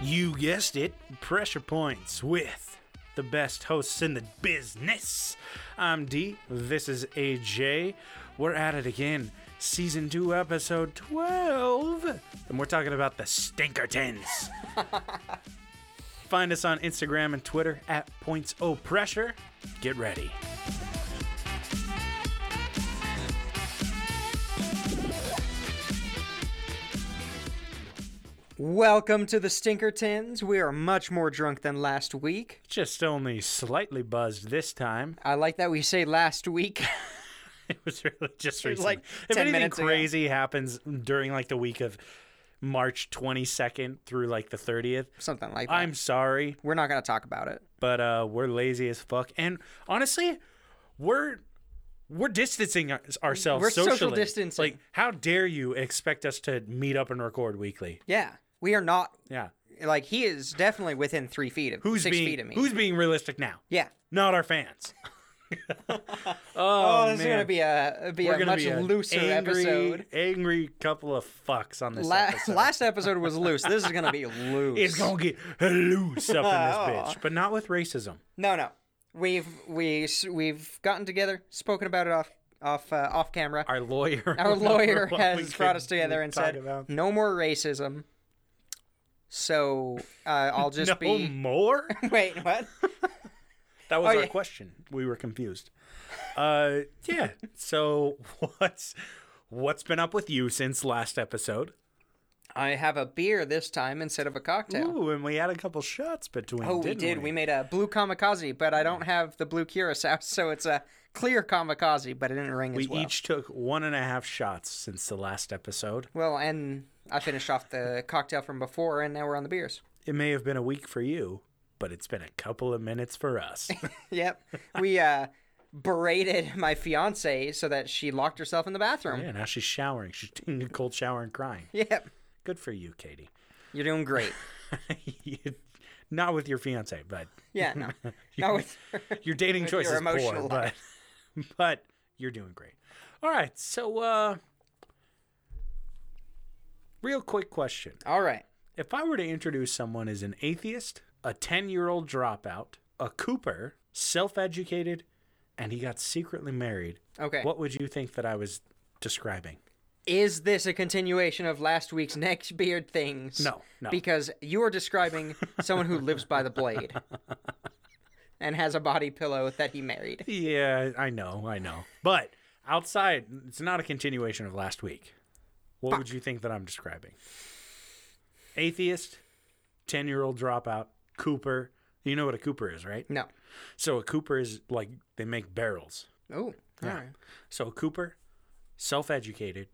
You guessed it, Pressure Points with the best hosts in the business. I'm D, this is AJ. We're at it again, season 2, episode 12. And we're talking about the Stinkertons. Find us on Instagram and Twitter at Points O Pressure. Get ready. Welcome to the Stinkertons. We are much more drunk than last week. Just only slightly buzzed this time. I like that we say last week. It was really just recently. like if anything minutes ago. crazy happens during like the week of March 22nd through like the 30th, Something like that. I'm sorry, We're not going to talk about it. but uh, we're lazy as fuck. And honestly, we're we're distancing ourselves We're social socially. distancing. Like, how dare you expect us to meet up and record weekly? Yeah. We are not, Yeah. like, he is definitely within three feet of Who's six being feet of me. Who's being realistic now? yeah. Not our fans. oh, Oh, this man. is going to be a, be We're a much be a looser angry, episode. Angry couple of fucks on this La- episode. last episode was loose. This is going to be loose. It's gonna get loose up in this Oh. bitch, but not with racism. No, no. We've we we've gotten together, spoken about it off off uh, off camera. Our lawyer, Our lawyer has brought us together and said, about. "No more racism." So uh, I'll just no be. more. Wait, what? That was Oh, our yeah. question. We were confused. Uh, yeah. So what's what's been up with you since last episode? I have a beer this time instead of a cocktail. Ooh, and we had a couple shots between. oh, we did. We? made a blue kamikaze, but I don't have the blue curacao, so it's a clear kamikaze, but it didn't ring We as well. We each took one and a half shots since the last episode. Well, and I finished off the cocktail from before, and now we're on the beers. It may have been a week for you, but it's been a couple of minutes for us. Yep. We uh berated my fiance so that she locked herself in the bathroom. yeah, now she's showering. She's taking a cold shower and crying. Yep. Good for you, Katie. You're doing great. Not with your fiance, but Yeah, no. Not with your dating choice your is poor, emotional but but you're doing great. All right, so uh real quick question. All right. If I were to introduce someone as an atheist, a 10-year-old dropout, a cooper, self-educated, and he got secretly married, Okay. what would you think that I was describing? Is this a continuation of last week's next beard things? No, no. Because you are describing someone who lives by the blade and has a body pillow that he married. Yeah, I know, I know. But outside, it's not a continuation of last week. What would you think that I'm describing? Atheist, 10 year old dropout, Cooper. You know what a Cooper is, right? No. So a Cooper is like they make barrels. Oh, all right. So a Cooper, self educated,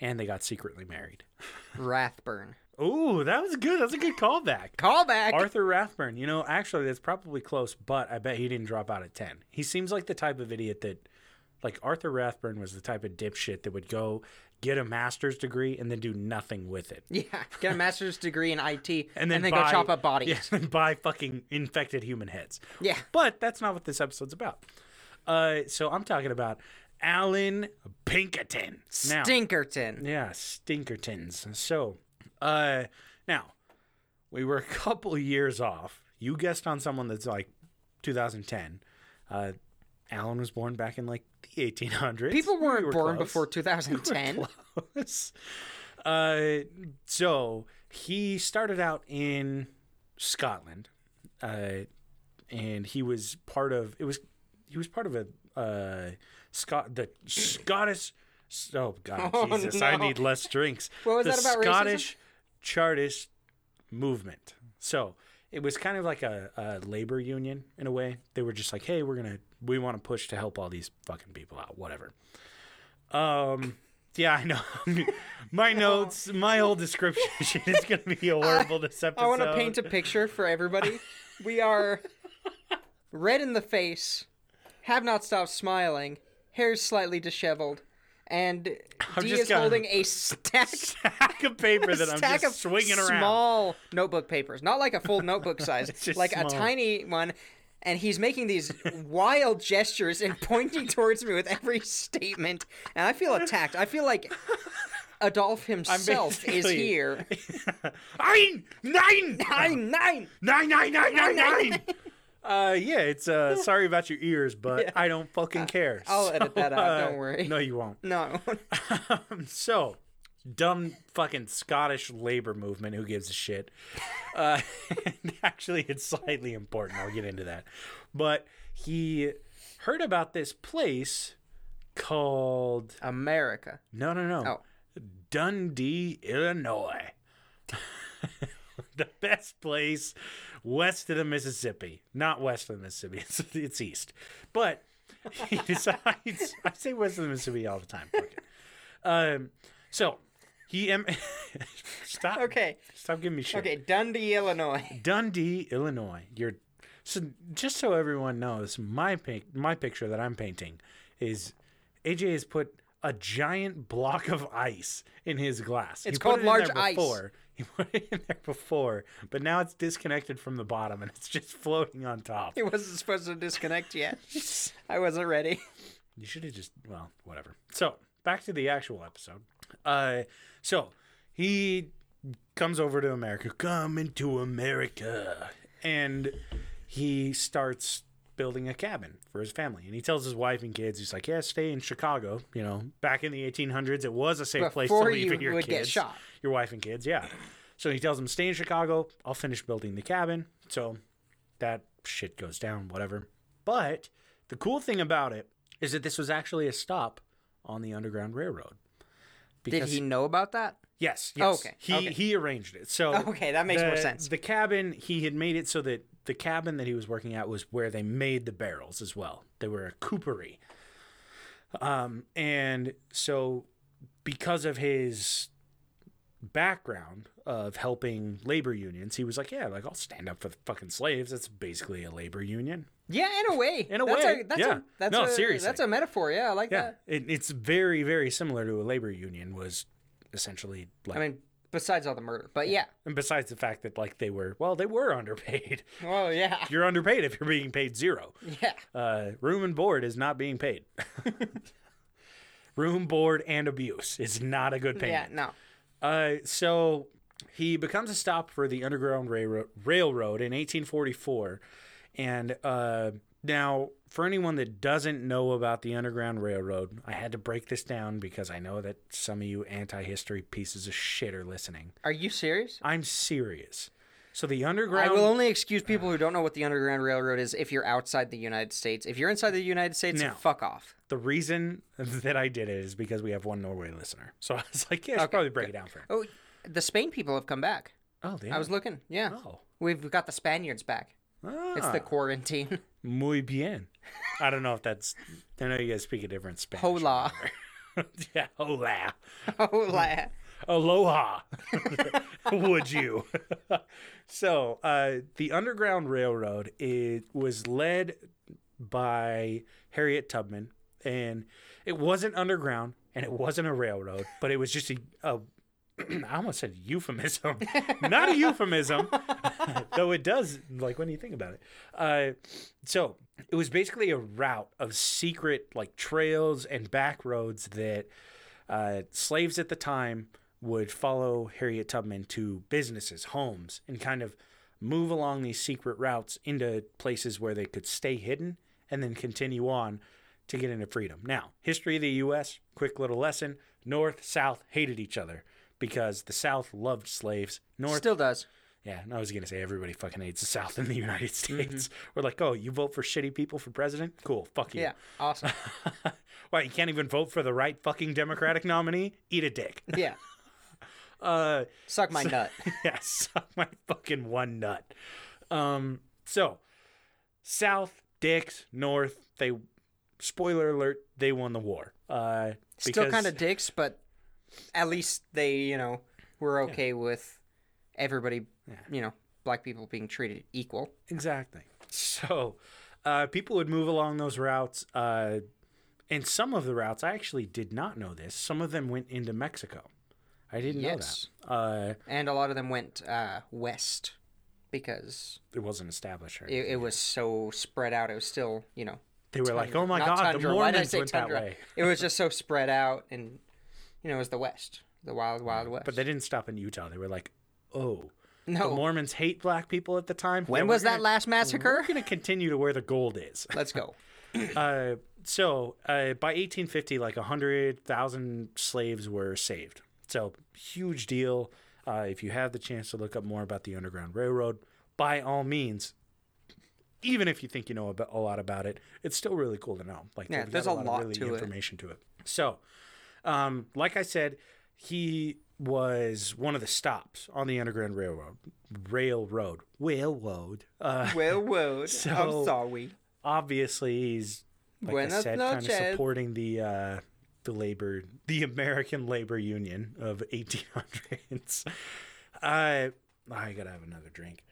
and they got secretly married. Rathburn. Ooh, that was good. That's a good callback. Callback. Arthur Rathburn. You know, actually, that's probably close, but I bet he didn't drop out at 10. He seems like the type of idiot that, like, Arthur Rathburn was the type of dipshit that would go get a master's degree and then do nothing with it. yeah. Get a master's degree in IT And then, go buy, chop up bodies. Yeah, and buy fucking infected human heads. Yeah. But that's not what this episode's about. Uh, so I'm talking about Allan Pinkerton. Now, Stinkerton. yeah, Stinkertons. So, uh, now we were a couple years off. You guessed on someone that's like 2010. Uh, Allan was born back in like the 1800s. People weren't were born close. before 2010. Close. Uh, so he started out in Scotland, uh, and he was part of it was he was part of a uh, Scot the Scottish. Oh God, Oh, Jesus! I need less drinks. What was the that about racism? Scottish Chartist movement. So it was kind of like a, a labor union in a way. They were just like, hey, we're gonna we want to push to help all these fucking people out, whatever. Um. Yeah, I know. my notes, my whole description is going to be a horrible this episode. I want to paint a picture for everybody. We are red in the face, have not stopped smiling, hair's slightly disheveled, and I've D is holding a stack, stack of paper that I'm just swinging around. small notebook papers, not like a full notebook size, like small. a tiny one. And he's making these wild gestures and pointing towards me with every statement, and I feel attacked. I feel like Adolf himself is here. Ein, nine, Nine, nine. nine, nine, nine, nine, nine. Uh, yeah, it's uh, sorry about your ears, but Yeah. I don't fucking care. I'll edit that out, uh, don't worry. No, you won't. No. Um, so, dumb fucking Scottish labor movement. Who gives a shit? Uh, actually, it's slightly important. I'll get into that. But he heard about this place called America. no, no, no, Oh. Dundee, Illinois. the best place west of the Mississippi. Not west of the Mississippi. It's, it's east. But he decides. I say west of the Mississippi all the time. Um. So he em- stop. Okay. Stop giving me shit. Okay, Dundee, Illinois. Dundee, Illinois. You're so just so everyone knows, my pic- my picture that I'm painting is AJ has put a giant block of ice in his glass. It's He called it large ice. He put it in there before, but now it's disconnected from the bottom and it's just floating on top. It wasn't supposed to disconnect yet. I wasn't ready. You should have just well, whatever. So back to the actual episode. Uh, so he comes over to America, Come into America, and he starts building a cabin for his family. And he tells his wife and kids, he's like, "Yeah, stay in Chicago. You know, back in the 1800s, it was a safe place to Before leave you your would kids, get shot. your wife and kids. Yeah." So he tells them, "Stay in Chicago. I'll finish building the cabin." So that shit goes down, whatever. But the cool thing about it is that this was actually a stop on the Underground Railroad. Did he know about that? Yes. yes. Okay, He okay. he arranged it. So Okay, that makes more sense. The cabin he had made it so that the cabin that he was working at was where they made the barrels as well. They were a coopery. Um, and so because of his background of helping labor unions, he was like, "Yeah, like I'll stand up for the fucking slaves. That's basically a labor union." Yeah, in a way. In a that's way, A, that's yeah. A, that's No, a, seriously. That's a metaphor. Yeah, I like Yeah, that. it, it's very very similar to a labor union. Was essentially like I mean, besides all the murder, but yeah. And besides the fact that like they were well, they were underpaid. Well, yeah, You're underpaid if you're being paid zero. yeah. Uh, room and board is not being paid. room, board, and abuse is not a good payment. Yeah, no. Uh, so he becomes a stop for the Underground Railroad, Railroad in 1844, and uh, now for anyone that doesn't know about the Underground Railroad, I had to break this down because I know that some of you anti-history pieces of shit are listening. Are you serious? I'm serious. So the underground. I will only excuse people who don't know what the Underground Railroad is if you're outside the United States. If you're inside the United States, No. fuck off. The reason that I did it is because we have one Norway listener. So I was like, yeah, I should Okay, probably break it down for him. Oh, the Spain people have come back. Oh, they I was looking. Yeah, Oh. we've got the Spaniards back. It's the Ah, quarantine. muy bien. I don't know if that's. I know you guys speak a different Spanish. Hola. yeah, hola. Hola. Aloha. Would you? so, uh, the Underground Railroad it was led by Harriet Tubman, and it wasn't underground and it wasn't a railroad, but it was just a. a I almost said euphemism, not a euphemism, though it does. Like when you think about it, uh, so it was basically a route of secret like trails and back roads that uh, slaves at the time would follow Harriet Tubman to businesses, homes, and kind of move along these secret routes into places where they could stay hidden and then continue on to get into freedom. Now, history of the U.S., quick little lesson North, South hated each other because the South loved slaves. North, Still does. yeah, and I was going to say everybody fucking hates the South in the United States. We're like, oh, you vote for shitty people for president? Cool, fuck you. Yeah, awesome. Why, you can't even vote for the right fucking Democratic nominee? Eat a dick. Yeah, Uh, suck my nut. yeah, suck my fucking one nut. Um, so South dicks, North they. Spoiler alert: they won the war. Uh, Still kind of dicks, but at least they, you know, were okay with everybody, you know, black people being treated equal. exactly. So uh, people would move along those routes. Uh, and some of the routes, I actually did not know this. Some of them went into Mexico. I didn't Yes. know that. Uh, And a lot of them went uh, west because it wasn't established. It, it was so spread out. It was still, you know, they were like, "Oh my not god, tundra. the Why did I Mormons went tundra? that way." It was just so spread out, and you know, it was the west. The Wild Wild West. But they didn't stop in Utah. They were like, oh, no. the Mormons hate black people at the time. when was that gonna- last massacre? We're going to continue to where the gold is. Let's go. Uh, so uh, by 1850, like 100,000 slaves were saved. So huge deal. Uh, if you have the chance to look up more about the Underground Railroad, by all means, even if you think you know a lot about it, it's still really cool to know. Like, Yeah, there's a of lot really to it. information to it. So, um, like I said, he was one of the stops on the Underground Railroad. Railroad, railroad. Uh, Railroad. So- I'm sorry. obviously he's like I Buenas said, kind of supporting the uh, the labor, the American Labor Union of 1800s. I I gotta have another drink.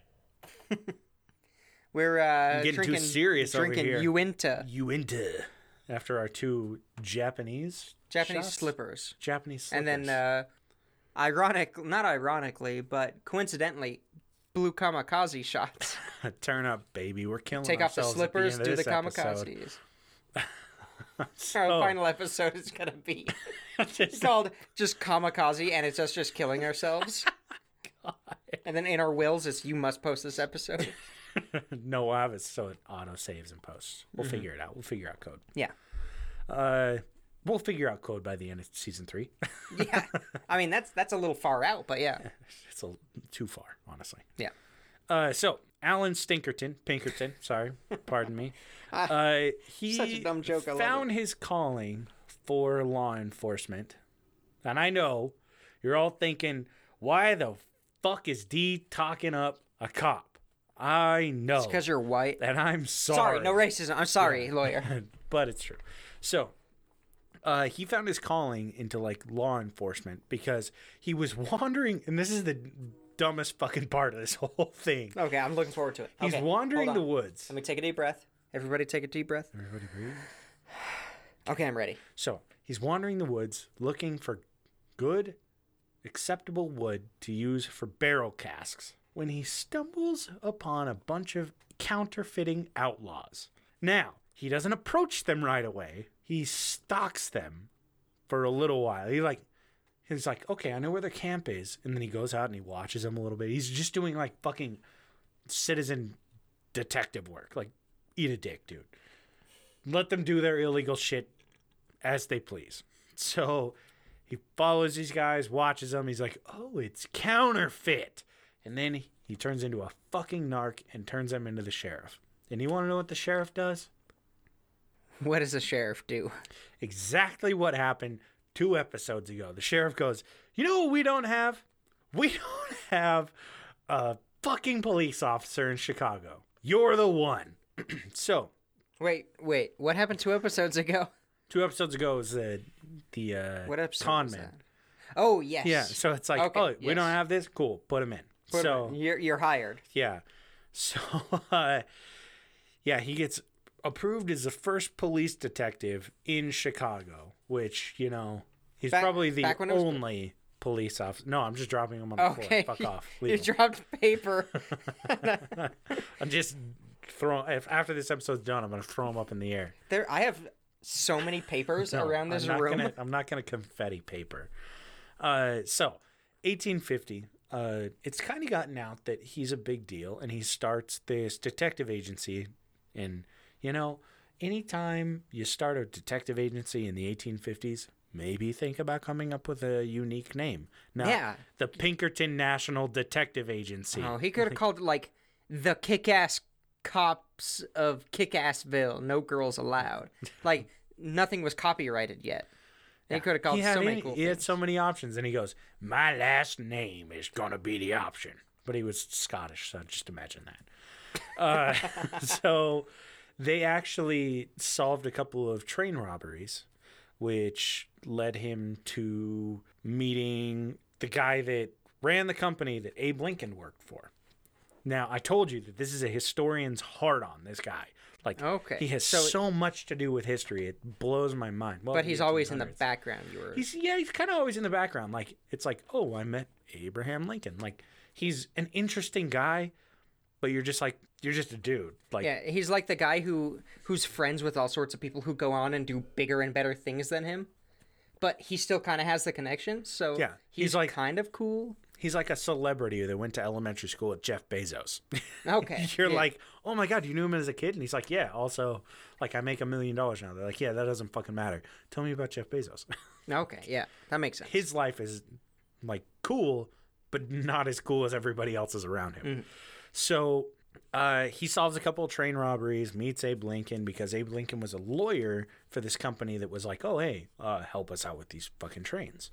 We're uh, getting too drinking, serious over drinking here. Uinta. You into after our two Japanese Japanese shots? slippers. Japanese slippers. And then, uh, ironic, not ironically, but coincidentally, blue kamikaze shots. turn up, baby. We're killing. Take off the slippers, of do the kamikazes. So- Our final episode is gonna be just- called just kamikaze, and it's us just killing ourselves. And then in our wills, it's you must post this episode. no, I have it so it auto saves and posts. We'll Mm-hmm. figure it out. We'll figure out code. Yeah, Uh, we'll figure out code by the end of season three. yeah. I mean, that's that's a little far out, but yeah, it's a, too far, honestly. yeah. Uh, so Allan Stinkerton, Pinkerton, sorry, pardon me. Uh, he Such a dumb joke, I found his calling for law enforcement, and I know you're all thinking, why the fuck is D talking up a cop? I know, It's Because you're white. and I'm sorry. Sorry, no racism. I'm sorry, lawyer. but it's true. So, uh, he found his calling into like law enforcement because he was wandering, and this is the dumbest fucking part of this whole thing. Okay, I'm looking forward to it. He's Okay, wandering the woods. Let me take a deep breath. Everybody, take a deep breath. Everybody breathe. Okay, I'm ready. So he's wandering the woods looking for good, acceptable wood to use for barrel casks when he stumbles upon a bunch of counterfeiting outlaws. Now, he doesn't approach them right away. He stalks them for a little while. He like he's like, "Okay, I know where their camp is." And then he goes out and he watches them a little bit. He's just doing like fucking citizen detective work. Like eat a dick, dude. Let them do their illegal shit as they please. So he follows these guys, watches them. He's like, oh, it's counterfeit. And then he, turns into a fucking narc and turns them into the sheriff. And you want to know what the sheriff does? What does the sheriff do? Exactly what happened two episodes ago. The sheriff goes, you know what we don't have? We don't have a fucking police officer in Chicago. You're the one. so Wait, wait. What happened two episodes ago? two episodes ago was the the uh, What episode con man. Oh yes. Yeah, so it's like, Okay, oh, we don't have this. Cool, put him in. Put so you're you're hired. yeah, so uh, yeah, he gets approved as the first police detective in Chicago, which you know he's Back- probably the it was- only police officer. No, I'm just dropping him on the Okay. floor. Fuck off. you him. dropped paper. I'm just throwing. If after this episode's done, I'm gonna throw him up in the air. there, I have so many papers No, around this I'm not room. Gonna, I'm not going to confetti paper. Uh, so, 1850. Uh, it's kind of gotten out that he's a big deal, and he starts this detective agency. And you know, anytime you start a detective agency in the 1850s, maybe think about coming up with a unique name. Now, Yeah. the Pinkerton National Detective Agency. Oh, he could have called it like the kick-ass cops of Kick-Assville. No girls allowed. Like nothing was copyrighted yet. He could have called he had, so many any- cool he had things. so many options, and he goes, "My last name is gonna be the option." But he was Scottish, so just imagine that. Uh, so they actually solved a couple of train robberies, which led him to meeting the guy that ran the company that Abe Lincoln worked for. Now, I told you that this is a historian's heart on this guy. Like, Okay, he has so- so much to do with history. It blows my mind. Well, But he's always in the background. You were. He's yeah, he's kind of always in the background. Like it's like, oh, I met Abraham Lincoln. Like he's an interesting guy, but you're just like you're just a dude. Like Yeah, he's like the guy who who's friends with all sorts of people who go on and do bigger and better things than him. but he still kind of has the connection. So Yeah, he's, he's like- kind of cool. He's like a celebrity that went to elementary school with Jeff Bezos. Okay, You're yeah. like, oh my god, you knew him as a kid, and he's like, yeah. Also, like, I make a million dollars now. They're like, yeah, that doesn't fucking matter. Tell me about Jeff Bezos. okay, yeah, that makes sense. His life is like cool, but not as cool as everybody else's around him. Mm-hmm. So uh, he solves a couple of train robberies, meets Abe Lincoln because Abe Lincoln was a lawyer for this company that was like, oh hey, uh, help us out with these fucking trains,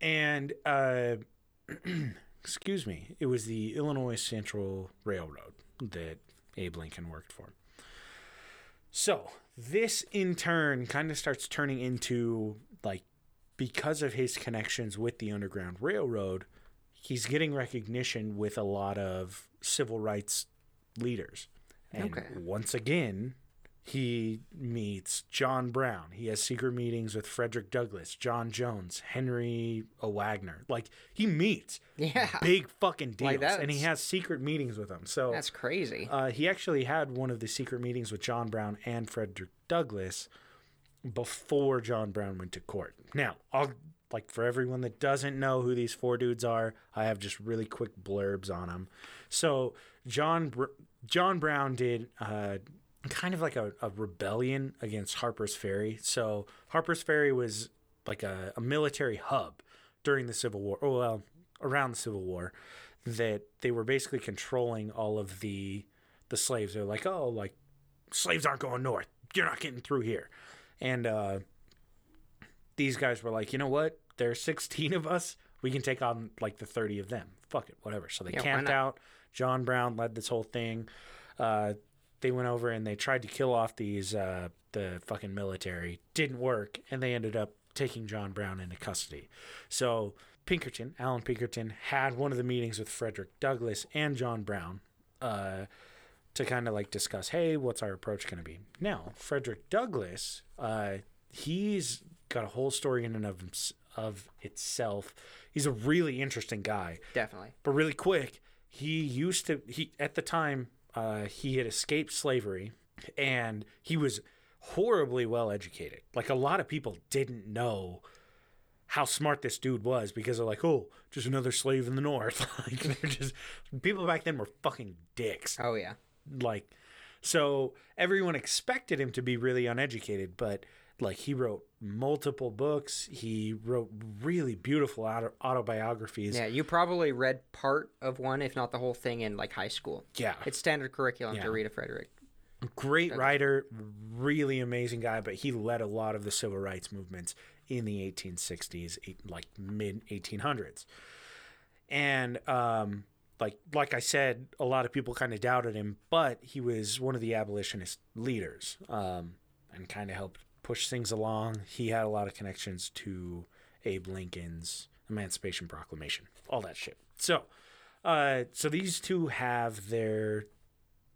and. Uh, excuse me, it was the Illinois Central Railroad that Abe Lincoln worked for. So, this in turn kind of starts turning into like because of his connections with the Underground Railroad, he's getting recognition with a lot of civil rights leaders. And Okay. once again, he meets John Brown. He has secret meetings with Frederick Douglass, John Jones, Henry O. Wagner. Like he meets yeah, big fucking deals, Like, and he has secret meetings with them. So that's crazy. uh, he actually had one of the secret meetings with John Brown and Frederick Douglass before John Brown went to court. Now, I'll like for everyone that doesn't know who these four dudes are, I have just really quick blurbs on them. So John Br- John Brown did uh, kind of like a, a rebellion against Harper's Ferry. So Harper's Ferry was like a, a military hub during the Civil War. Oh well, around the Civil War, that they were basically controlling all of the the slaves. They're like, oh, like slaves aren't going north. You're not getting through here. And uh, these guys were like, you know what? There's 16 of us. We can take on like the 30 of them. Fuck it, whatever. So they Yeah, camped out. John Brown led this whole thing. Uh, they went over and they tried to kill off these uh, the fucking military. Didn't work, and they ended up taking John Brown into custody. So Pinkerton, Allan Pinkerton, had one of the meetings with Frederick Douglass and John Brown. Uh, to kind of like discuss, hey, what's our approach going to be? Now, Frederick Douglass, uh, he's got a whole story in and of, of itself. He's a really interesting guy. Definitely. But really quick, he used to he at the time uh, he had escaped slavery, and he was horribly well educated. Like a lot of people didn't know how smart this dude was because they're like, oh, just another slave in the north. like they're just people back then were fucking dicks Oh yeah. like so everyone expected him to be really uneducated but like he wrote multiple books he wrote really beautiful auto- autobiographies Yeah, you probably read part of one, if not the whole thing, in like high school. yeah It's standard curriculum Yeah. to read a Frederick. great writer really amazing guy but he led a lot of the civil rights movements in the 1860s eight- like mid 1800s and um like like I said, a lot of people kind of doubted him, but he was one of the abolitionist leaders, um, and kind of helped push things along. He had a lot of connections to Abe Lincoln's Emancipation Proclamation, all that shit. So, uh, so these two have their,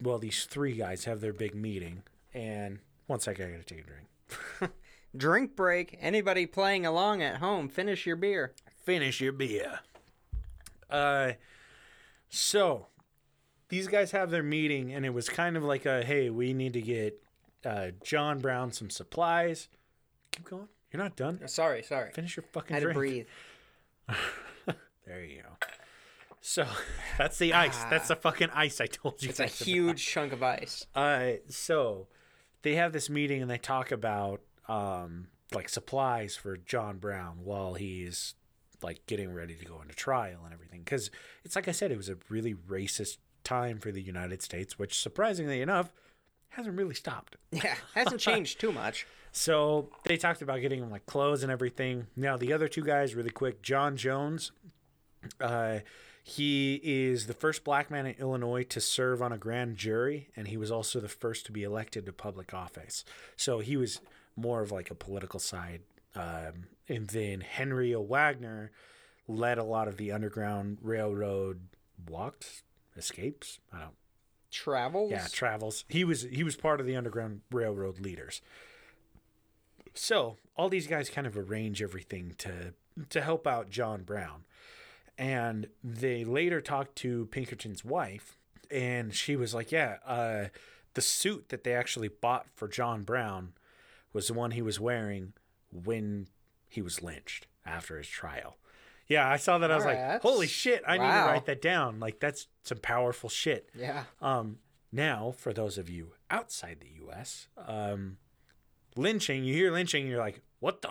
well, these three guys have their big meeting, and one second, I gotta take a drink. Drink break. Anybody playing along at home, finish your beer. finish your beer. Uh, so these guys have their meeting, and it was kind of like a hey, we need to get uh, John Brown some supplies. Keep going. You're not done. Sorry, sorry. Finish your fucking Had to breathe. There you go. So that's the ice. That's the fucking ice I told you. It's a guys about. huge chunk of ice. Uh, so they have this meeting and they talk about um, like supplies for John Brown while he's like getting ready to go into trial and everything. Because it's like I said, it was a really racist time for the United States, which surprisingly enough hasn't really stopped. Yeah, hasn't changed too much. So they talked about getting him like clothes and everything. Now the other two guys, really quick, John Jones. Uh, he is the first black man in Illinois to serve on a grand jury, and he was also the first to be elected to public office. So he was more of like a political side. Um, and then Henry O. Wagner led a lot of the Underground Railroad walks, escapes. I don't Travels. yeah, travels. He was he was part of the Underground Railroad leaders. So all these guys kind of arrange everything to to help out John Brown, and they later talked to Pinkerton's wife, and she was like, "Yeah, uh, the suit that they actually bought for John Brown was the one he was wearing when he was lynched after his trial. Yeah, I saw that. I was All like, holy shit, I need to write that down. Like, that's some powerful shit. Yeah. Um, now, for those of you outside the U.S., um, lynching, you hear lynching, you're like, what the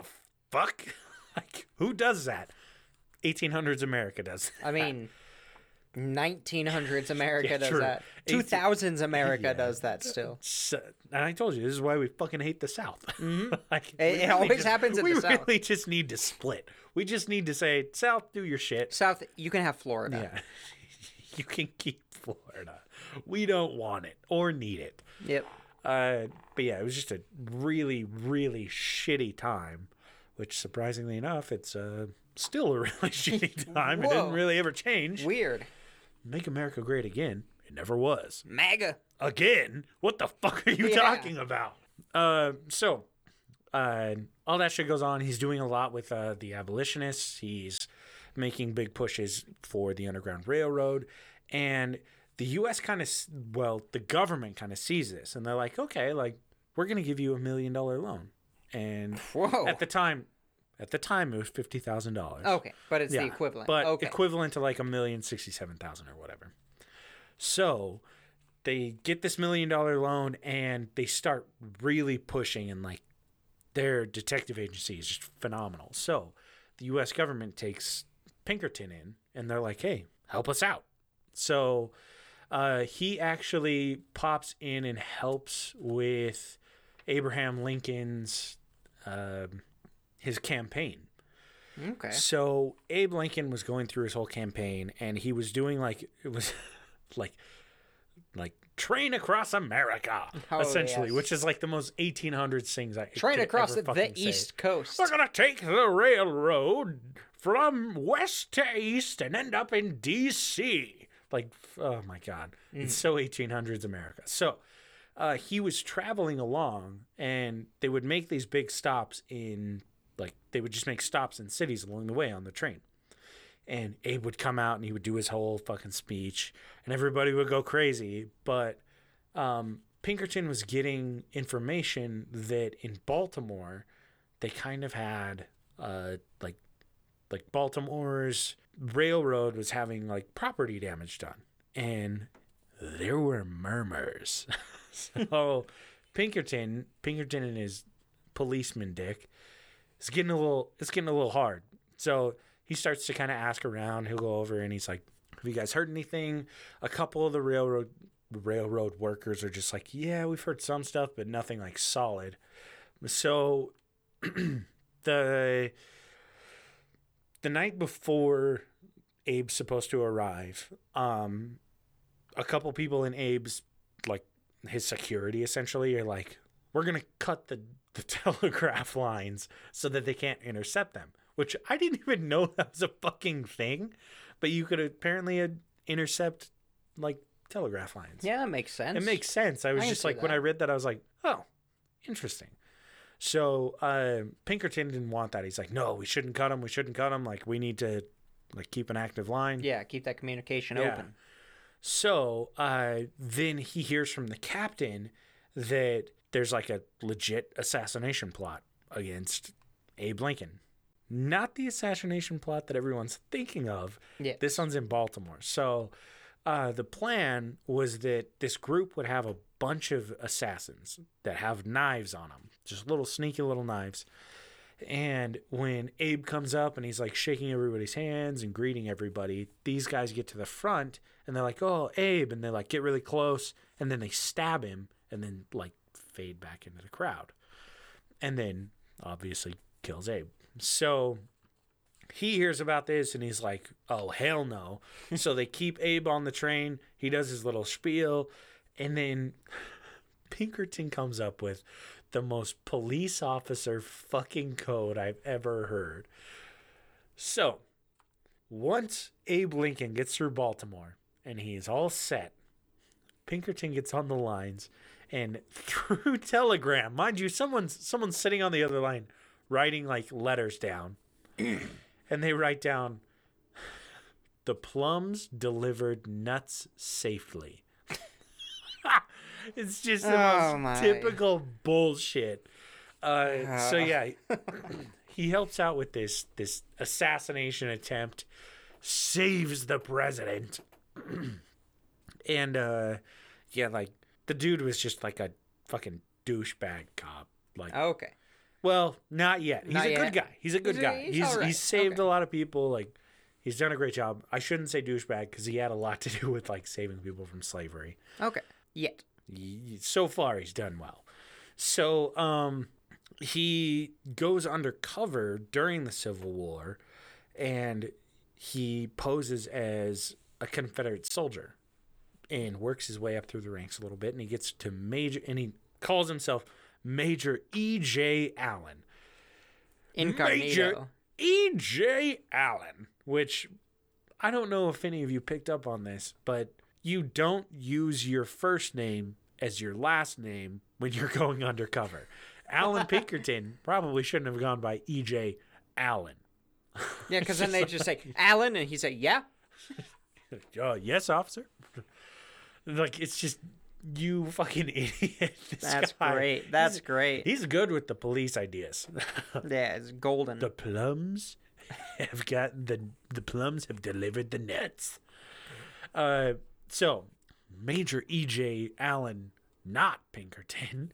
fuck? like, who does that? 1800s America does. I mean, 1900s America Yeah, does true. that. 2000s America Yeah. does that still. So, and I told you this is why we fucking hate the South. like, Mm-hmm. It- it always just- happens in we the South. really just need to split. We just need to say, South, do your shit. South, you can have Florida. Yeah, you can keep Florida. We don't want it or need it. Yep. Uh, but yeah, it was just a really, really shitty time. Which, surprisingly enough, it's uh, still a really shitty time. it didn't really ever change. Weird. Make America great again. It never was. MAGA. Again? What the fuck are you Yeah. talking about? Uh, so, uh, all that shit goes on. He's doing a lot with uh, the abolitionists. He's making big pushes for the Underground Railroad. And the U.S. kind of, well, the government kind of sees this and they're like, okay, like, we're going to give you a million dollar loan. And Whoa. at the time, at the time, it was fifty thousand dollars. okay, but it's the equivalent. But okay. equivalent to like a million sixty-seven thousand or whatever. So they get this million dollar loan and they start really pushing and like their detective agency is just phenomenal. So the US government takes Pinkerton in and they're like, hey, help us out. So uh, he actually pops in and helps with Abraham Lincoln's um his campaign. okay. So Abe Lincoln was going through his whole campaign, and he was doing like it was like train across America, Oh, essentially, yes. which is like the most 1800s things I Train across the. East Coast. We're gonna take the railroad from west to east and end up in D.C. Like, oh my god, it's so 1800s America. So. Uh, he was traveling along, and they would make these big stops in, like, they would just make stops in cities along the way on the train. And Abe would come out and he would do his whole fucking speech, and everybody would go crazy. But um, Pinkerton was getting information that in Baltimore, they kind of had uh, like like Baltimore's railroad was having like property damage done, and there were murmurs. so Pinkerton, Pinkerton and his policeman dick, it's getting a little. It's getting a little hard. So he starts to kind of ask around. He'll go over and he's like, "Have you guys heard anything?" A couple of the railroad railroad workers are just like, "Yeah, we've heard some stuff, but nothing like solid." So the the night before Abe's supposed to arrive, um, a couple people in Abe's like his security essentially are like, we're gonna cut the the telegraph lines so that they can't intercept them. Which I didn't even know that was a fucking thing, but you could apparently uh, intercept like telegraph lines. yeah, that makes sense. It makes sense. I was I just like when. I read that, I was like, oh, interesting. So uh, Pinkerton didn't want that. He's like, no, we shouldn't cut him. We shouldn't cut him. Like we need to like keep an active line. Yeah, keep that communication Yeah. open. So uh, then he hears from the captain that there's like a legit assassination plot against Abe Lincoln. Not the assassination plot that everyone's thinking of. Yeah. This one's in Baltimore. So uh, the plan was that this group would have a bunch of assassins that have knives on them, just little sneaky little knives. And when Abe comes up and he's like shaking everybody's hands and greeting everybody, these guys get to the front and they're like, "Oh, Abe," and they like get really close and then they stab him and then like fade back into the crowd, and then obviously kills Abe. So he hears about this and he's like, "Oh hell no!" so they keep Abe on the train. He does his little spiel, and then Pinkerton comes up with the most police officer fucking code I've ever heard. So, once Abe Lincoln gets through Baltimore and he's all set, Pinkerton gets on the lines and through telegram, mind you, someone's someone's sitting on the other line writing like letters down. and they write down the plums delivered nuts safely. it's just the Oh, most my. typical bullshit. Uh, so Ah. yeah, he helps out with this this assassination attempt, saves the president, and uh, yeah, like the dude was just like a fucking douchebag cop. Like, Okay. Well, not yet. He's Not a yet. good guy. He's a good He's guy. he's He's he's saved Okay. a lot of people. Like, he's done a great job. I shouldn't say douchebag because he had a lot to do with like saving people from slavery. Okay. Yet. So far, he's done well. So, um, he goes undercover during the Civil War, and he poses as a Confederate soldier, and works his way up through the ranks a little bit, and he gets to major, and he calls himself Major E. J. Allen. Incognito. Major E.J. Allen, which I don't know if any of you picked up on this, but you don't use your first name as your last name when you're going undercover. Allan Pinkerton probably shouldn't have gone by E.J. Allen. Yeah, because then they just say Alan, and he said, "Yeah." Uh, yes, officer. like it's just you fucking idiot. That's guy, great. That's he's, great. He's good with the police ideas. Yeah, it's golden. the plums have got the the plums have delivered the nuts. Uh, so Major E.J. Allen, not Pinkerton,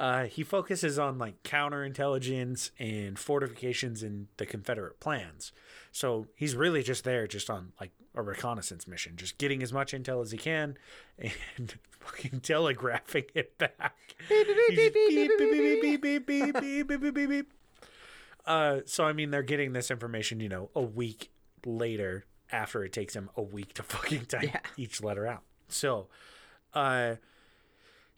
uh, he focuses on like counterintelligence and fortifications in the Confederate plans. So he's really just there, just on like a reconnaissance mission, just getting as much intel as he can and fucking telegraphing it back. Uh, so I mean, they're getting this information, you know, a week later after it takes him a week to fucking type yeah. each letter out. So, uh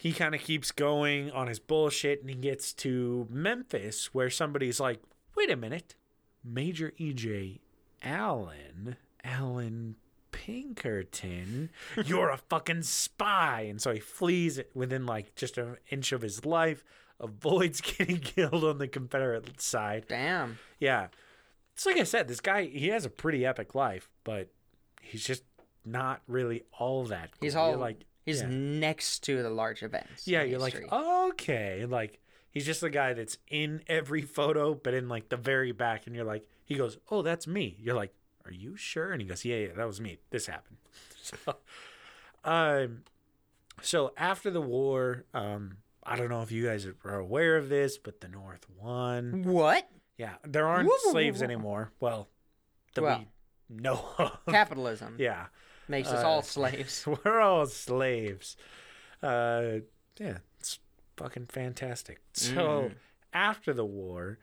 he kind of keeps going on his bullshit, and he gets to Memphis, where somebody's like, "Wait a minute, Major E.J. Allen, Allan Pinkerton, you're a fucking spy!" And so he flees within like just an inch of his life, avoids getting killed on the Confederate side. Damn. Yeah. It's like I said, this guy, he has a pretty epic life, but he's just not really all that. He's all like, He's yeah. next to the large events. yeah, you're like, okay. Like, he's just the guy that's in every photo, but in like the very back. And you're like, he goes, oh, that's me. You're like, are you sure? And he goes, yeah, yeah, that was me. This happened. So, um, so after the war, um, I don't know if you guys are aware of this, but the North won. What? Yeah, there aren't woo, slaves woo. anymore. Well, that Well. we know of. Capitalism yeah, makes us Uh, all slaves. we're all slaves. Uh, yeah, it's fucking fantastic. So Mhm. after the war,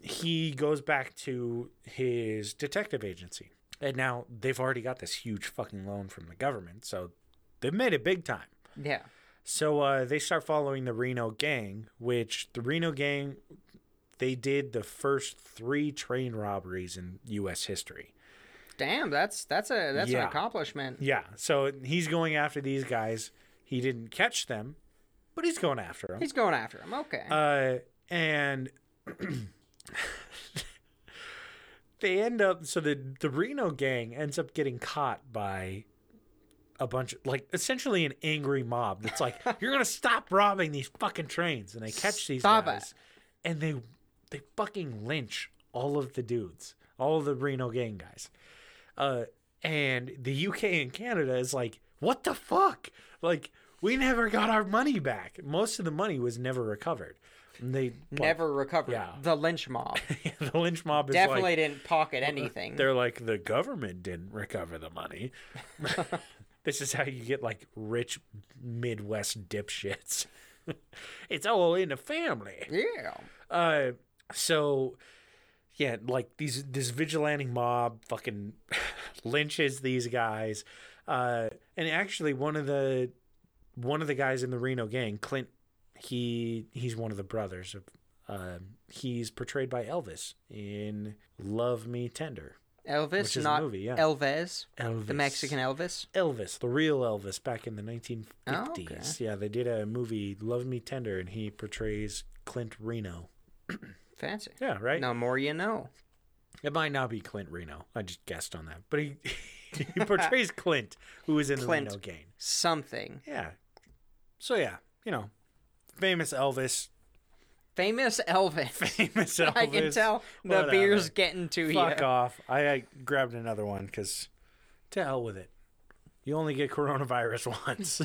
he goes back to his detective agency, and now they've already got this huge fucking loan from the government, so they've made it big time. Yeah. So uh, they start following the Reno gang, which the Reno gang, they did the first three train robberies in U.S. history. Damn, that's that's a that's Yeah. an accomplishment. Yeah, so he's going after these guys. He didn't catch them, but he's going after them. He's going after him. Okay. Uh, and they end up so the the Reno gang ends up getting caught by a bunch of like essentially an angry mob that's like you're gonna stop robbing these fucking trains and they catch these Stop guys and they they fucking lynch all of the dudes all of the Reno gang guys uh and the UK and Canada is like what the fuck like we never got our money back most of the money was never recovered and they Never recovered. yeah. The lynch mob the lynch mob is definitely like didn't pocket anything. they're like the government didn't recover the money. this is how you get like rich Midwest dipshits. it's all in the family. Yeah. Uh, so yeah, like these this vigilante mob fucking lynches these guys. Uh, and actually one of the one of the guys in the Reno gang, Clint, he he's one of the brothers of. Um, he's portrayed by Elvis in Love Me Tender. Elvis, Which is a not movie, yeah. Elvis, Elvis. the Mexican Elvis. Elvis, the real Elvis, back in the 1950s. Oh, okay. Yeah, they did a movie, Love Me Tender, and he portrays Clint Reno. Fancy. Yeah, right. No more you know. It might not be Clint Reno. I just guessed on that, but he he portrays Clint, who is in Clint. the Reno gang. Something. Yeah. So yeah, you know, famous Elvis. Famous Elvis. Famous Elvis. I can tell the Whatever. beer's getting to Fuck you. Fuck off. I, I grabbed another one because to hell with it. You only get coronavirus once.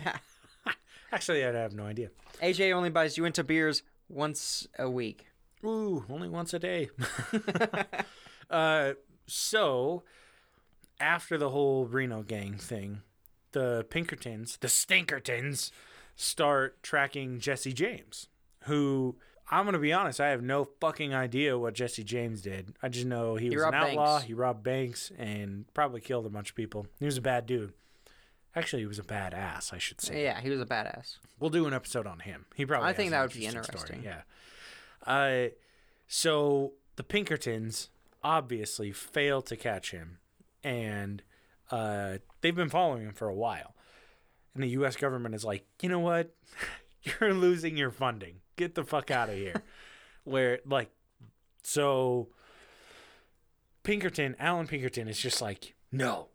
Actually, I have no idea. AJ only buys Uinta beers once a week. Ooh, only once a day. uh, so, after the whole Reno gang thing, the Pinkertons, the Stinkertons, start tracking Jesse James, who I'm going to be honest, I have no fucking idea what Jesse James did. I just know he, He was an outlaw, banks. he robbed banks, and probably killed a bunch of people. He was a bad dude. Actually, he was a badass, I should say. Yeah, he was a badass. We'll do an episode on him. He probably. I think that would be story, interesting. Yeah. Uh, so the Pinkertons obviously fail to catch him, and uh, they've been following him for a while. And the U.S. government is like, you know what? You're losing your funding. Get the fuck out of here. Where like, so Pinkerton, Allan Pinkerton is just like, no,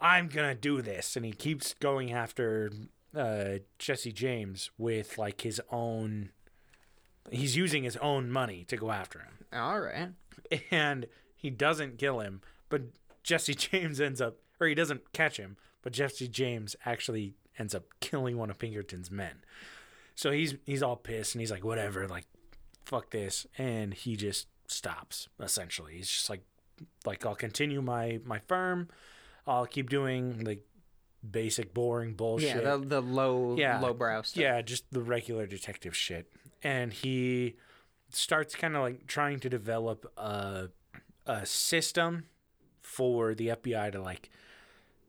I'm gonna do this, and he keeps going after uh, Jesse James with like his own. He's using his own money to go after him, All right. and he doesn't kill him, but Jesse James ends up, or he doesn't catch him, but Jesse James actually ends up killing one of Pinkerton's men. So he's he's all pissed, and he's like, whatever, like, fuck this, and he just stops. Essentially, he's just like, like I'll continue my my firm, I'll keep doing like basic boring bullshit. Yeah, the the low Yeah. lowbrow stuff. Yeah, just the regular detective shit. And he starts kind of like trying to develop a a system for the FBI to like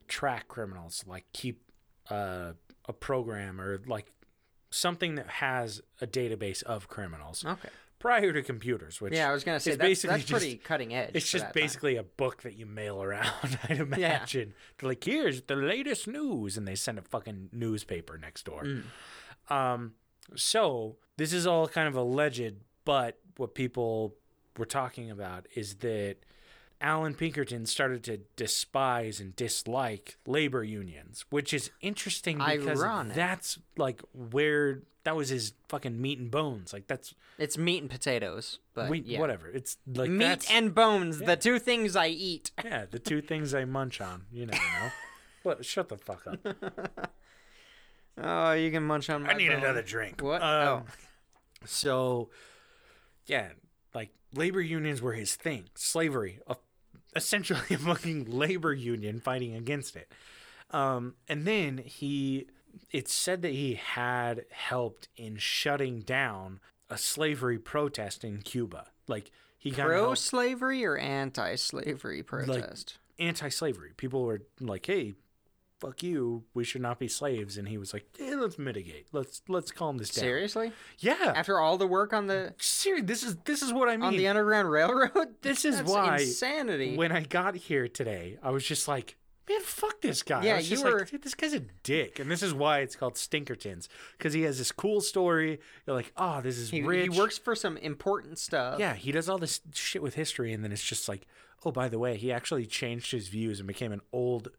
track criminals, like keep uh, a program or like something that has a database of criminals Okay. prior to computers, which Yeah, I was gonna say that's, basically that's pretty just- cutting edge. it's just that time. basically a book that you mail around, I'd imagine. They're like, here's the latest news, and they send a fucking newspaper next door. Mm. Um, so this is all kind of alleged, but what people were talking about is that Allan Pinkerton started to despise and dislike labor unions, which is interesting because Ironic. that's like where that was his fucking meat and bones. Like that's It's meat and potatoes, but we, yeah. whatever. It's like meat that's, and bones, the two things I eat. Yeah, the two things I munch on. You never know. What? Shut the fuck up. Oh, you can munch on my I need bone. another drink. What? Um, So, yeah, like labor unions were his thing. Slavery, a, essentially a fucking labor union fighting against it. Um, and then he, it's said that he had helped in shutting down a slavery protest in Cuba. Like he kind of Pro slavery or anti slavery protest? anti-slavery. People were like, "Hey, fuck you. We should not be slaves." And he was like, "Yeah, let's mitigate. Let's let's calm this down." Seriously? Yeah. After all the work on the Seriously, this is this is what I mean. on the Underground Railroad? This is That's why insanity. when I got here today, I was just like, man, fuck this guy. Yeah, you were- like, this guy's a dick. And this is why it's called Stinkertons. Because he has this cool story. You're like, oh, this is he, rich. he works for some important stuff. Yeah, he does all this shit with history, and then it's just like, oh, by the way, he actually changed his views and became an old,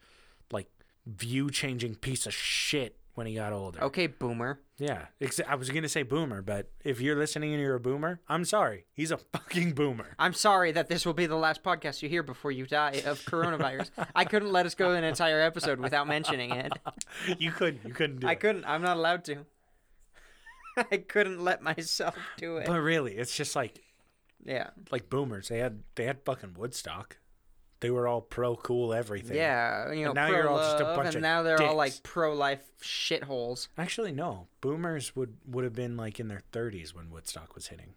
like, view changing piece of shit when he got older. Okay, boomer. Yeah, ex- I was gonna say boomer, but if you're listening and you're a boomer, I'm sorry. He's a fucking boomer. I'm sorry that this will be the last podcast you hear before you die of coronavirus. I couldn't let us go an entire episode without mentioning it. you couldn't. You couldn't do I it. couldn't. I'm not allowed to. I couldn't let myself do it. But really, it's just like Yeah. like boomers. They had they had fucking Woodstock. They were all pro cool everything. Yeah, you know, And now you're all just a bunch and of now they're all like pro life shitholes. Actually, no. Boomers would would have been like in their 30s when Woodstock was hitting,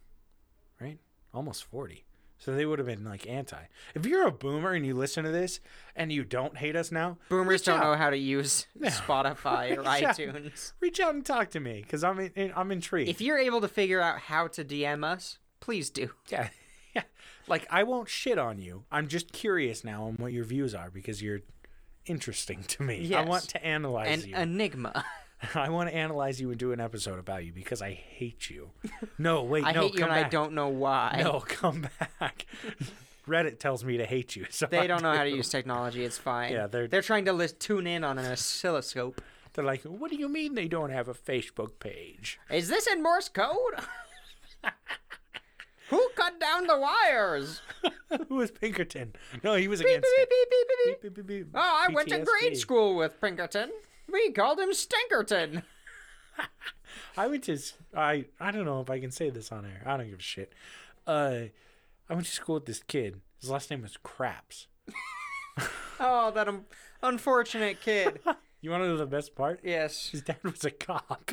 right? Almost 40. So they would have been like anti. If you're a boomer and you listen to this and you don't hate us now, Boomers don't out. know how to use Spotify or iTunes. Reach out and talk to me because I'm in, I'm intrigued. If you're able to figure out how to DM us, please do. yeah, yeah. Like I won't shit on you. I'm just curious now on what your views are because you're interesting to me. I want to analyze An you. enigma. I want to analyze you and do an episode about you because I hate you. No, wait, I no, hate you and I don't know why. No, come back. Reddit tells me to hate you. So They I don't know how to use technology. It's fine. Yeah, they're- they're trying to list, tune in on an oscilloscope. They're like, what do you mean they don't have a Facebook page? Is this in Morse code? Cut down the wires. Who was Pinkerton? No, he was against beep, it. beep, beep, beep, beep. Beep. Oh, I went to grade school with Pinkerton. We called him Stinkerton. I went to. I I don't know if I can say this on air. I don't give a shit. Uh, I went to school with this kid. His last name was Craps. Oh, that um, unfortunate kid. You want to know the best part? Yes. His dad was a cop.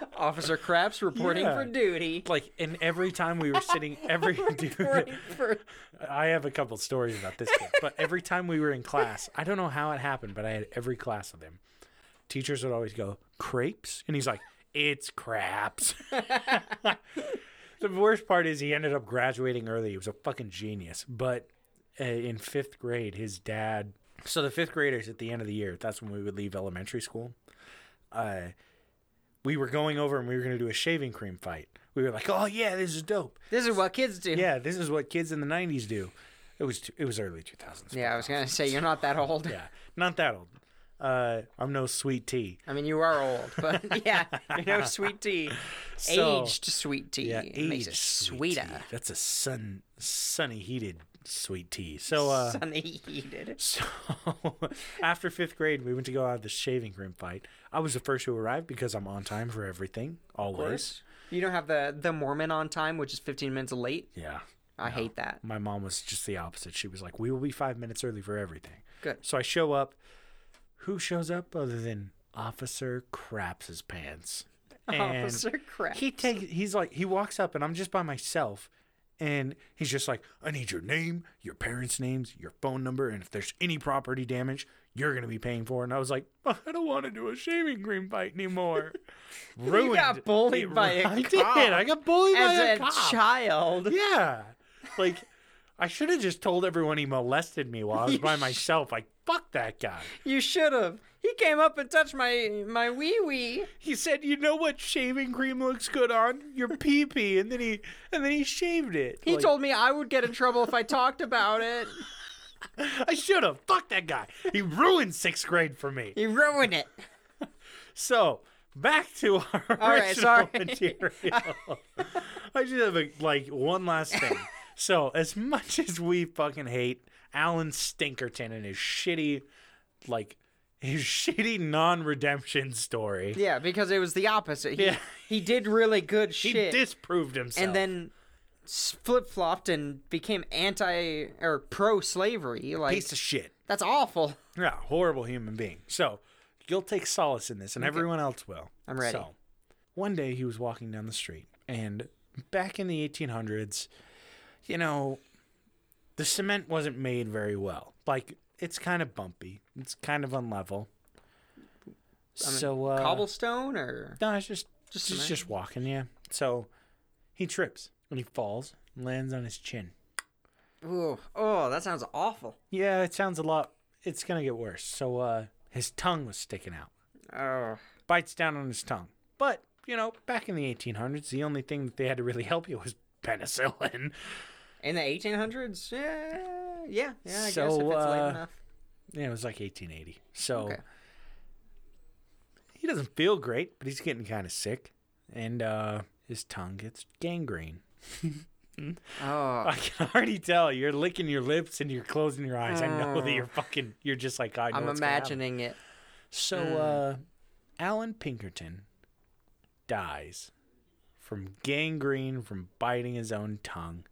Officer Craps reporting Yeah. for duty. like, and every time we were sitting, every dude, Reporting for- I have a couple stories about this kid, but every time we were in class, I don't know how it happened, but I had every class with him. Teachers would always go, crepes? And he's like, it's craps. the worst part is he ended up graduating early. He was a fucking genius. But uh, in fifth grade, his dad. So the fifth graders at the end of the year, that's when we would leave elementary school. Uh, we were going over and we were going to do a shaving cream fight. We were like, oh, yeah, this is dope. This is what kids do. Yeah, this is what kids in the '90s do. It was it was early 2000s. Yeah, I was gonna say you're not that old. Yeah, not that old. Uh, I'm no sweet tea. I mean, you are old, but yeah, you know, sweet tea, So- aged sweet tea, Yeah, it makes it aged sweet sweeter. tea. That's a sun sunny heated sweet tea. So uh, Sunny heated. so after fifth grade, we went to go out the shaving cream fight. I was the first to arrive because I'm on time for everything, always. You don't have the the Mormon on time, which is 15 minutes late. Yeah. I hate that. My mom was just the opposite. She was like, "We will be five minutes early for everything." Good. So I show up. Who shows up other than Officer Craps' his pants? And Officer Crap. he takes he's like he walks up and I'm just by myself and he's just like, I need your name, your parents' names, your phone number, and if there's any property damage, you're gonna be paying for it. And I was like, I don't want to do a shaving cream fight anymore. Ruined. You got bullied it. by a I cop I did. I got bullied by As a, a cop. child. Yeah. Like, I should have just told everyone he molested me while I was by myself. Like, fuck that guy. You should have. He came up and touched my my wee wee. He said, "You know what shaving cream looks good on your pee pee," and then he and then he shaved it. He Like, told me I would get in trouble if I talked about it. I should have. Fuck that guy. He ruined sixth grade for me. He ruined it. So back to our All right, original sorry. material. I just have a, like one last thing. So as much as we fucking hate Allan Stinkerton and his shitty, like his shitty non-redemption story, Yeah, because it was the opposite. He, Yeah. he did really good he shit. disproved himself. and then flip flopped and became anti or pro slavery. Like piece of shit. that's awful. Yeah, horrible human being. So you'll take solace in this, and everyone else will. I'm ready. So one day he was walking down the street, and back in the 1800s, you know, the cement wasn't made very well. Like it's kind of bumpy. It's kind of unlevel. so uh, Cobblestone or No, it's just Just just just, just walking. Yeah. So he trips and he falls, and lands on his chin. Ooh, oh, that sounds awful. Yeah, it sounds a lot. It's gonna get worse. So uh, his tongue was sticking out. Oh, bites down on his tongue. But, you know, back in the 1800s, the only thing that they had to really help you was penicillin. in the 1800s? Yeah, yeah, yeah. I guess if it's late uh, enough. Yeah, it was like 1880. So Okay. he doesn't feel great, but he's getting kind of sick. And uh, his tongue gets gangrene. Oh, I can already tell. You're licking your lips and you're closing your eyes. I know that Oh. you're fucking, you're just like, I know I'm what's gonna happen. imagining it. So, Mm. uh, Allan Pinkerton dies from gangrene from biting his own tongue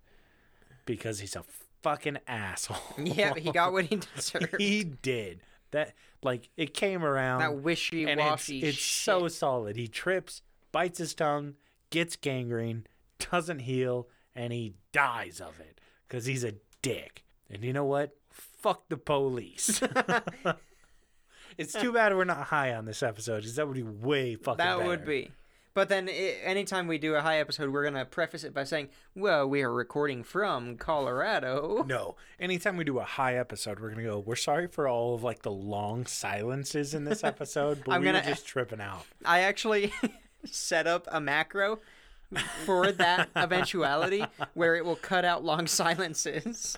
because he's a fucking asshole. Yeah, he got what he deserved. he did that. Like it came around, that wishy and it's, washy. it's so solid. He trips, bites his tongue, gets gangrene, doesn't heal, and he dies of it because he's a dick. And you know what? Fuck the police. it's too bad we're not high on this episode. Because that would be way fucking. That would be. But then, i anytime we do a high episode, we're gonna preface it by saying, "Well, we are recording from Colorado." No. Anytime we do a high episode, we're gonna go. We're sorry for all of like the long silences in this episode, but I'm we were gonna- just tripping out. I actually set up a macro for that eventuality where it will cut out long silences.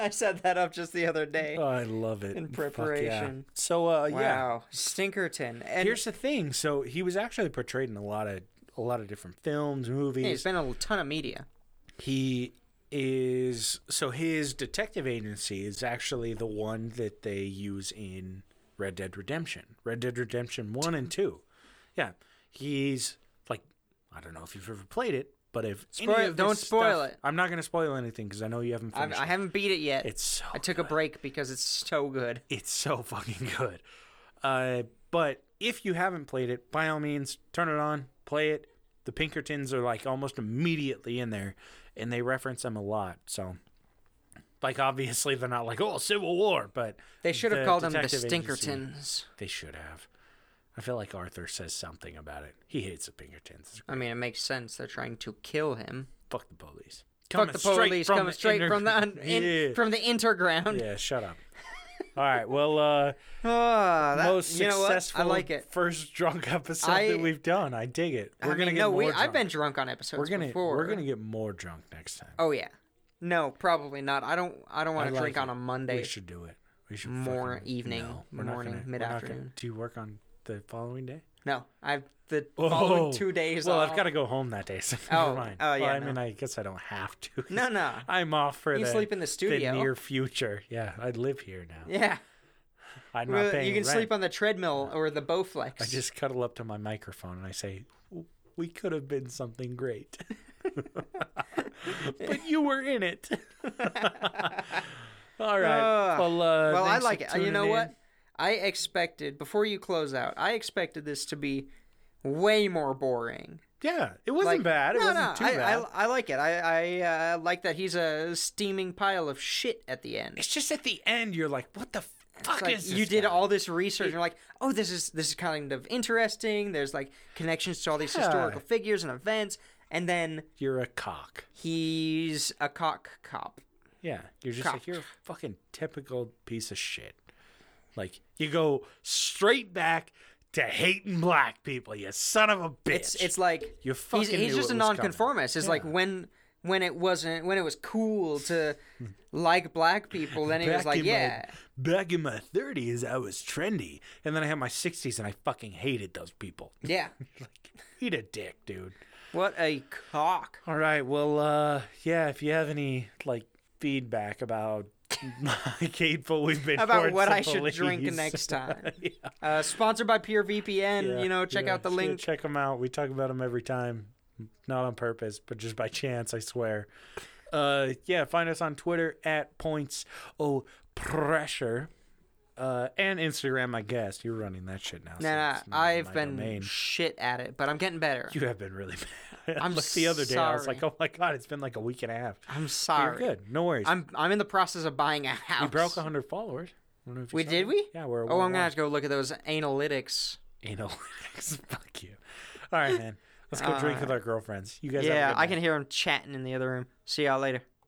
I set that up just the other day. Oh, I love it. In Fuck yeah. preparation. So uh, yeah. Wow, Stinkerton. And Here's the thing. So he was actually portrayed in a lot of a lot of different films, movies. Yeah, he's been in a ton of media. he is so his detective agency is actually the one that they use in Red Dead Redemption. Red Dead Redemption 1 and 2. Yeah. He's like I don't know if you've ever played it, but if Spoil- don't spoil stuff- it. I'm not going to spoil anything cuz I know you haven't I, finished. I it. haven't beat it yet. It's so I took a break because it's so good. It's so fucking good. Uh, but if you haven't played it, by all means, turn it on, play it. The Pinkertons are like almost immediately in there, and they reference them a lot. So, like, obviously, they're not like, oh, Civil War, but They should have the called them the detective agency- Stinkertons. they should have. I feel like Arthur says something about it. He hates the Pinkertons. I mean, it makes sense. They're trying to kill him. Fuck the police. Fuck Coming the straight police from coming the straight from the un- in, Yeah. from the interground. Yeah, shut up. All right. Well, uh, Oh, that, most you know what? successful I like it. first drunk episode I- that we've done. I dig it. We're I gonna mean, get no, more we, drunk. I've been drunk on episodes we're gonna before. we're gonna get more drunk next time. Oh yeah. No, probably not. I don't. I don't want to like drink on a Monday. We should do it. We should More fucking- evening, no, morning, gonna- we're not gonna- mid-afternoon. Do you work on the following day? No, I've the following two days. Well, off. I've got to go home that day, so Oh, never mind. oh, yeah, Well, I no. mean, I guess I don't have to. No, no. I'm off for You the, sleep in the studio. the near future. Yeah, I live here now. Yeah, I'm Well, not paying you can rent. sleep on the treadmill or the Bowflex. I just cuddle up to my microphone and I say, "We could have been something great, but you were in it." All right. Uh, well, uh, well, I like it. You know in. what? I expected before you close out. I expected this to be way more boring. Yeah, it wasn't Like, bad. It no, wasn't no, too I, bad. I, I like it. I, I uh, like that he's a steaming pile of shit at the end. it's just at the end you're like, "What the fuck like is this you did guy?" all this research and you're like, oh, this is this is kind of interesting. There's like connections to all these Yeah. historical figures and events, and then You're a cock. he's a cock cop. Yeah, you're just like you're a fucking typical piece of shit. Like you go straight back to hating black people, you son of a bitch. It's it's like You he's, fucking he's knew just a was coming. nonconformist. It's like when when it wasn't when it was cool to like black people, then he was Back like, in yeah. my, back in my 30s, I was trendy, and then I had my 60s, and I fucking hated those people. Yeah. like, eat a dick, dude. What a cock. All right, well, uh, yeah, if you have any like feedback about hateful we've been About what I should drink next time. yeah. Uh, sponsored by PureVPN. Yeah, you know, check yeah, out the link. Check them out. We talk about them every time, not on purpose, but just by chance. I swear. Uh, yeah, find us on Twitter at points oh pressure, uh, and Instagram. I guess you're running that shit now. so Nah, nah, I've been domain. shit at it, but I'm getting better. You have been really bad. I'm like the other day, I was like, oh my god, it's been like a week and a half. I'm sorry. You're sorry. good. No worries. I'm I'm in the process of buying a house. we broke 100 followers. I don't know if you We did we? Yeah, we're. Oh, I'm gonna have to go look at those analytics. analytics. Fuck you. All right, man. Let's go drink with our girlfriends. You guys. have a Yeah, I can hear them chatting in the other room. See y'all later.